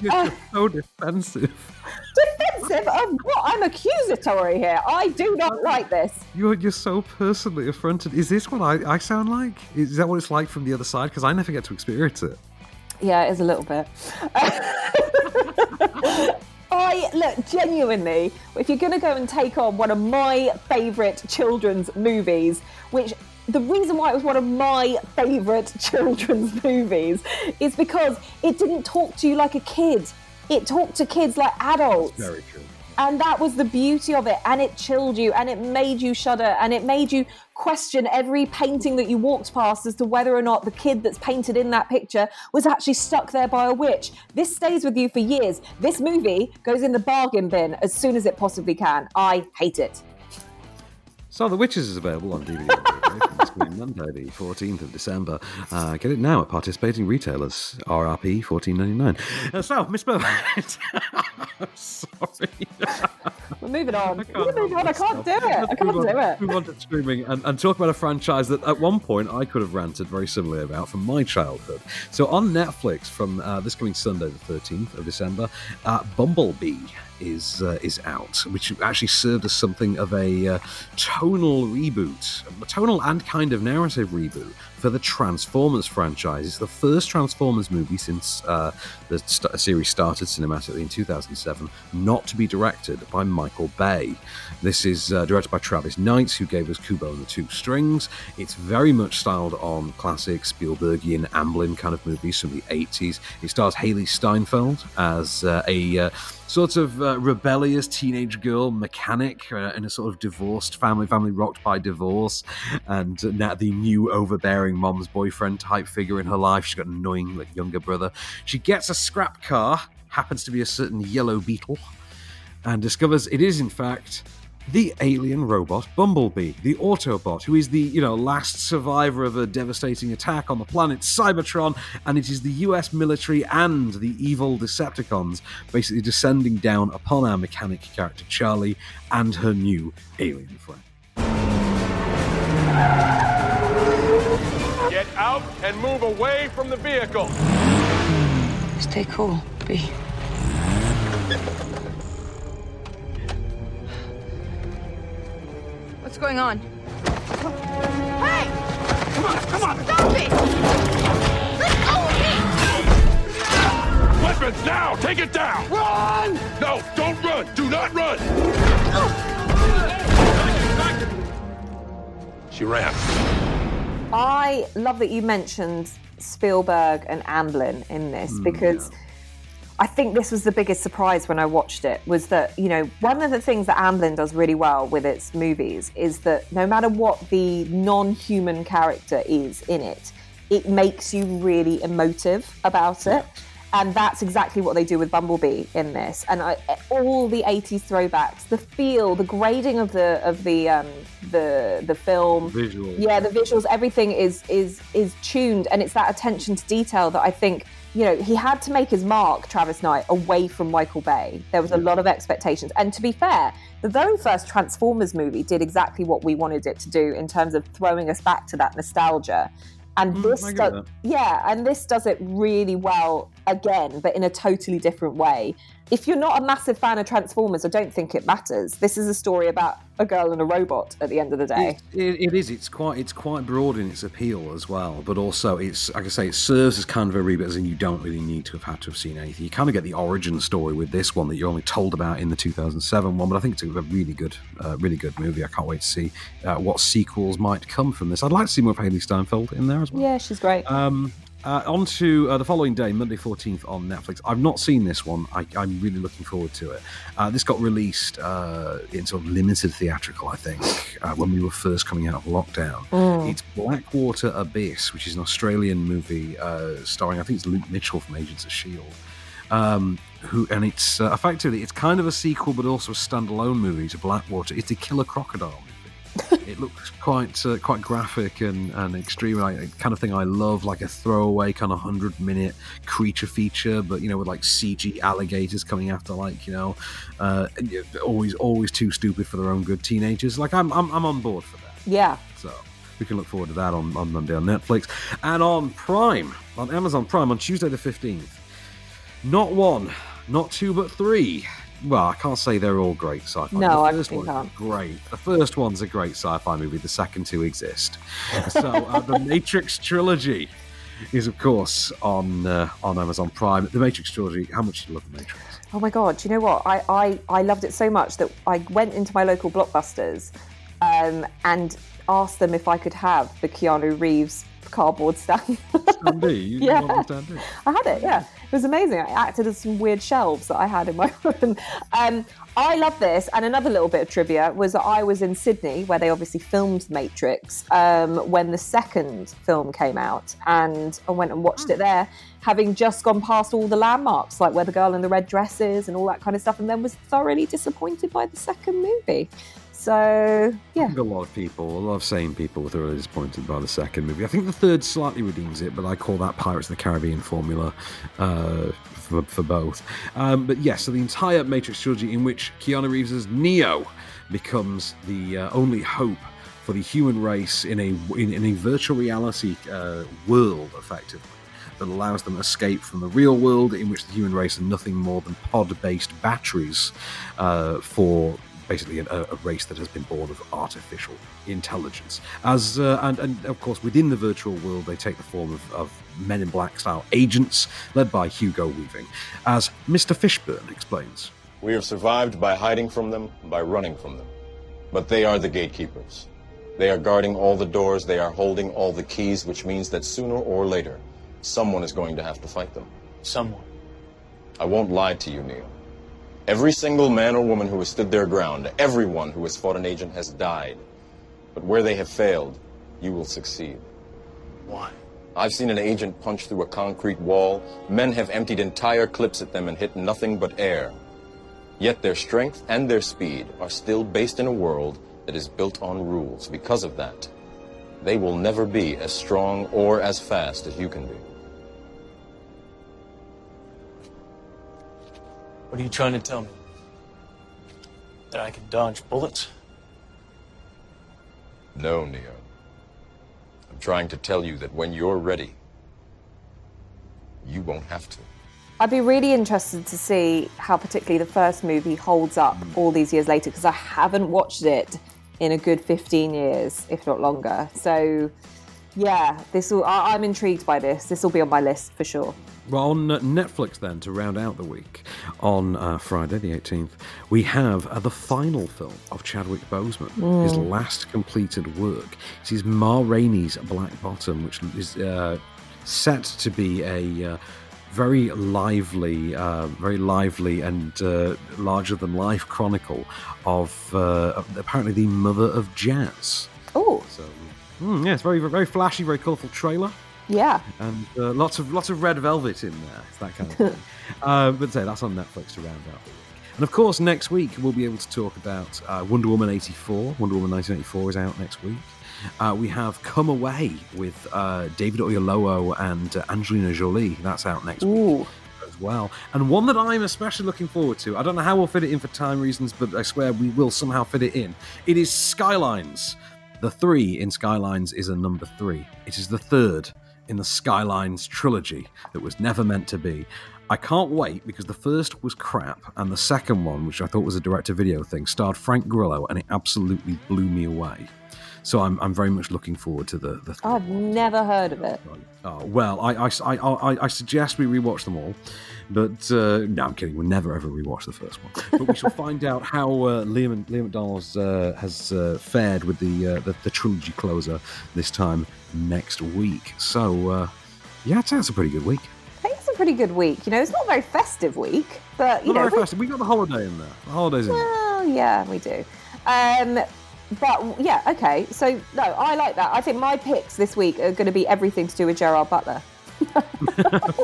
You're just so defensive. Defensive of what? I'm accusatory here. I do not like this. You're you're so personally affronted. Is this what I, I sound like? Is that what it's like from the other side? Because I never get to experience it. Yeah, it is a little bit. I look genuinely. If you're going to go and take on one of my favourite children's movies, which the reason why it was one of my favourite children's movies is because it didn't talk to you like a kid. It talked to kids like adults. Very true. And that was the beauty of it. And it chilled you and it made you shudder and it made you question every painting that you walked past as to whether or not the kid that's painted in that picture was actually stuck there by a witch. This stays with you for years. This movie goes in the bargain bin as soon as it possibly can. I hate it. So The Witches is available on DVD and Blu-ray from Screen Monday, the 14th of December. Uh, get it now at participating retailers. RRP 14.99. Uh, so, Miss Burbank. Sorry. We're moving on. We're moving on. I can't do it. I can't move do on, it. move on to streaming and, and talk about a franchise that at one point I could have ranted very similarly about from my childhood. So on Netflix from uh, this coming Sunday, the 13th of December, uh, Bumblebee is uh, is out, which actually served as something of a uh, tonal reboot, a tonal and kind of narrative reboot for the Transformers franchise. It's the first Transformers movie since uh, the st- series started cinematically in 2007, not to be directed by Michael Bay. This is uh, directed by Travis Knight, who gave us Kubo and the Two Strings. It's very much styled on classic Spielbergian Amblin kind of movies from the 80s. It stars Hailee Steinfeld as uh, a sort of uh, rebellious teenage girl mechanic uh, in a sort of divorced family, family rocked by divorce, and now the new overbearing mom's boyfriend type figure in her life. She's got an annoying like, younger brother. She gets a scrap car, happens to be a certain yellow beetle, and discovers it is in fact the alien robot Bumblebee, the Autobot, who is the you know last survivor of a devastating attack on the planet Cybertron, and it is the U.S. military and the evil Decepticons basically descending down upon our mechanic character Charlie and her new alien friend. Get out and move away from the vehicle. Stay cool, B. What's going on? Hey! Come on, come on! Stop it! Let go of me! Weapons now! Take it down! Run! No, don't run! Do not run! She ran. I love that you mentioned Spielberg and Amblin in this Mm, because I think this was the biggest surprise when I watched it was that, you know, one of the things that Amblin does really well with its movies is that no matter what the non-human character is in it, it makes you really emotive about it. and that's exactly what they do with Bumblebee in this. And I, all the '80s throwbacks, the feel, the grading of the of the um, the the film, Visual. yeah, the visuals, everything is is is tuned, and it's that attention to detail that I think you know he had to make his mark, Travis Knight, away from Michael Bay. There was a lot of expectations, and to be fair, the very first Transformers movie did exactly what we wanted it to do in terms of throwing us back to that nostalgia. And hmm, this, I get does, yeah, and this does it really well again, but in a totally different way. If you're not a massive fan of Transformers, I don't think it matters. This is a story about a girl and a robot at the end of the day. It, it, it is. It's quite. It's quite broad in its appeal as well, but also it's like I say, it serves as kind of a reboot, and you don't really need to have had to have seen anything. You kind of get the origin story with this one that you're only told about in the 2007 one, but I think it's a really good, uh, really good movie. I can't wait to see uh, what sequels might come from this. I'd like to see more of Hailee Steinfeld in there as well. Yeah, she's great. Um, uh, on to uh, the following day, Monday 14th on Netflix. I've not seen this one. I, I'm really looking forward to it. Uh, this got released uh, in sort of limited theatrical, I think, uh, when we were first coming out of lockdown. Mm. It's Blackwater Abyss, which is an Australian movie uh, starring, I think it's Luke Mitchell from Agents of S.H.I.E.L.D. Um, who and it's uh, effectively it's kind of a sequel, but also a standalone movie to Blackwater. It's a killer crocodile movie. It looks quite uh, quite graphic and, and extreme, like kind of thing I love, like a throwaway kind of hundred minute creature feature, but you know with like CG alligators coming after like you know, uh, always always too stupid for their own good teenagers. Like I'm I'm, I'm on board for that. Yeah. So we can look forward to that on, on Monday on Netflix and on Prime on Amazon Prime on Tuesday the fifteenth. Not one, not two, but three. Well, I can't say they're all great sci-fi. No, I one's can't. great. The first one's a great sci-fi movie. The second two exist. So uh, the Matrix trilogy is, of course, on uh, on Amazon Prime. The Matrix trilogy. How much do you love the Matrix? Oh my god! Do you know what? I, I, I loved it so much that I went into my local blockbusters um, and asked them if I could have the Keanu Reeves cardboard stand. You Yeah. I had it, yeah. It was amazing. I acted as some weird shelves that I had in my room. Um, I love this. And another little bit of trivia was that I was in Sydney, where they obviously filmed Matrix, um, when the second film came out. And I went and watched it there, having just gone past all the landmarks, like where the girl in the red dress is and all that kind of stuff, and then was thoroughly disappointed by the second movie. So, yeah. I think a lot of people, a lot of sane people, were thoroughly disappointed by the second movie. I think the third slightly redeems it, but I call that Pirates of the Caribbean formula uh, for, for both. Um, but yes, so the entire Matrix trilogy, in which Keanu Reeves as Neo becomes the uh, only hope for the human race in a in, in a virtual reality uh, world, effectively. That allows them escape from the real world, in which the human race are nothing more than pod-based batteries uh, for basically a, a race that has been born of artificial intelligence. As uh, and, and of course within the virtual world, they take the form of, of Men in Black style agents, led by Hugo Weaving, as Mr. Fishburne explains. We have survived by hiding from them, by running from them. But they are the gatekeepers. They are guarding all the doors, they are holding all the keys, which means that sooner or later, someone is going to have to fight them. Someone. I won't lie to you, Neo. Every single man or woman who has stood their ground, everyone who has fought an agent has died. But where they have failed, you will succeed. Why? I've seen an agent punch through a concrete wall. Men have emptied entire clips at them and hit nothing but air. Yet their strength and their speed are still based in a world that is built on rules. Because of that, they will never be as strong or as fast as you can be. What are you trying to tell me? That I can dodge bullets? No, Neo. I'm trying to tell you that when you're ready, you won't have to. I'd be really interested to see how, particularly, the first movie holds up hmm. all these years later because I haven't watched it in a good 15 years, if not longer. So, yeah, this will. I- I'm intrigued by this. This will be on my list for sure. Well, on Netflix, then, to round out the week, on uh, Friday the 18th, we have uh, the final film of Chadwick Boseman, Mm. his last completed work. It is Ma Rainey's Black Bottom, which is uh, set to be a uh, very lively, uh, very lively and uh, larger than life chronicle of uh, apparently the mother of jazz. Oh. So, mm, yeah, it's very, very flashy, very colourful trailer. Yeah. and uh, lots of lots of red velvet in there. It's that kind of thing. uh, but say that's on Netflix to round out the week. And of course, next week we'll be able to talk about uh, Wonder Woman eighty four. Wonder Woman nineteen eighty four is out next week. Uh, we have Come Away with uh, David Oyelowo and uh, Angelina Jolie. That's out next week as well. And one that I'm especially looking forward to. I don't know how we'll fit it in for time reasons, but I swear we will somehow fit it in. It is Skylines. The three in Skylines is a number three. It is the third in the Skylines trilogy that was never meant to be. I can't wait because the first was crap, and the second one, which I thought was a direct to video thing, starred Frank Grillo, and it absolutely blew me away. So I'm, I'm very much looking forward to the, the I've never heard of it. Oh, well, I, I, I, I, suggest we rewatch them all. But uh, no, I'm kidding. We'll never ever rewatch the first one. But we shall find out how uh, Liam, Liam McDonald's uh, has uh, fared with the, uh, the the trilogy closer this time next week. So uh, yeah, it's a pretty good week. I think it's a pretty good week. You know, it's not a very festive week, but you Not know, very festive. We got the holiday in there. The holiday's in there. Well, yeah, we do. Um, but yeah, okay. So no, I like that. I think my picks this week are going to be everything to do with Gerard Butler.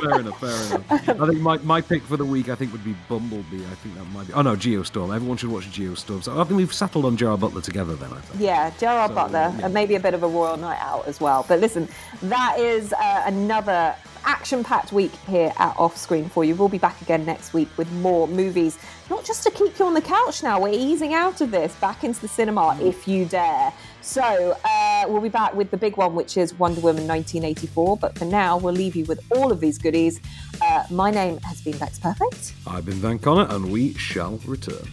fair enough, fair enough. I think my, my pick for the week, I think, would be Bumblebee. I think that might be. Oh no, Geostorm. Everyone should watch Geostorm. So I think we've settled on Gerard Butler together. Then I think. Yeah, Gerard So, Butler, yeah. and maybe a bit of a royal night out as well. But listen, that is uh, another action-packed week here at Off Screen for you. We'll be back again next week with more movies, not just to keep you on the couch. Now we're easing out of this, back into the cinema if you dare. So uh, we'll be back with the big one, which is Wonder Woman 1984. But for now, we'll leave you with all of these goodies. Uh, my name has been Bex Perfect. I've been Van Connor, and we shall return.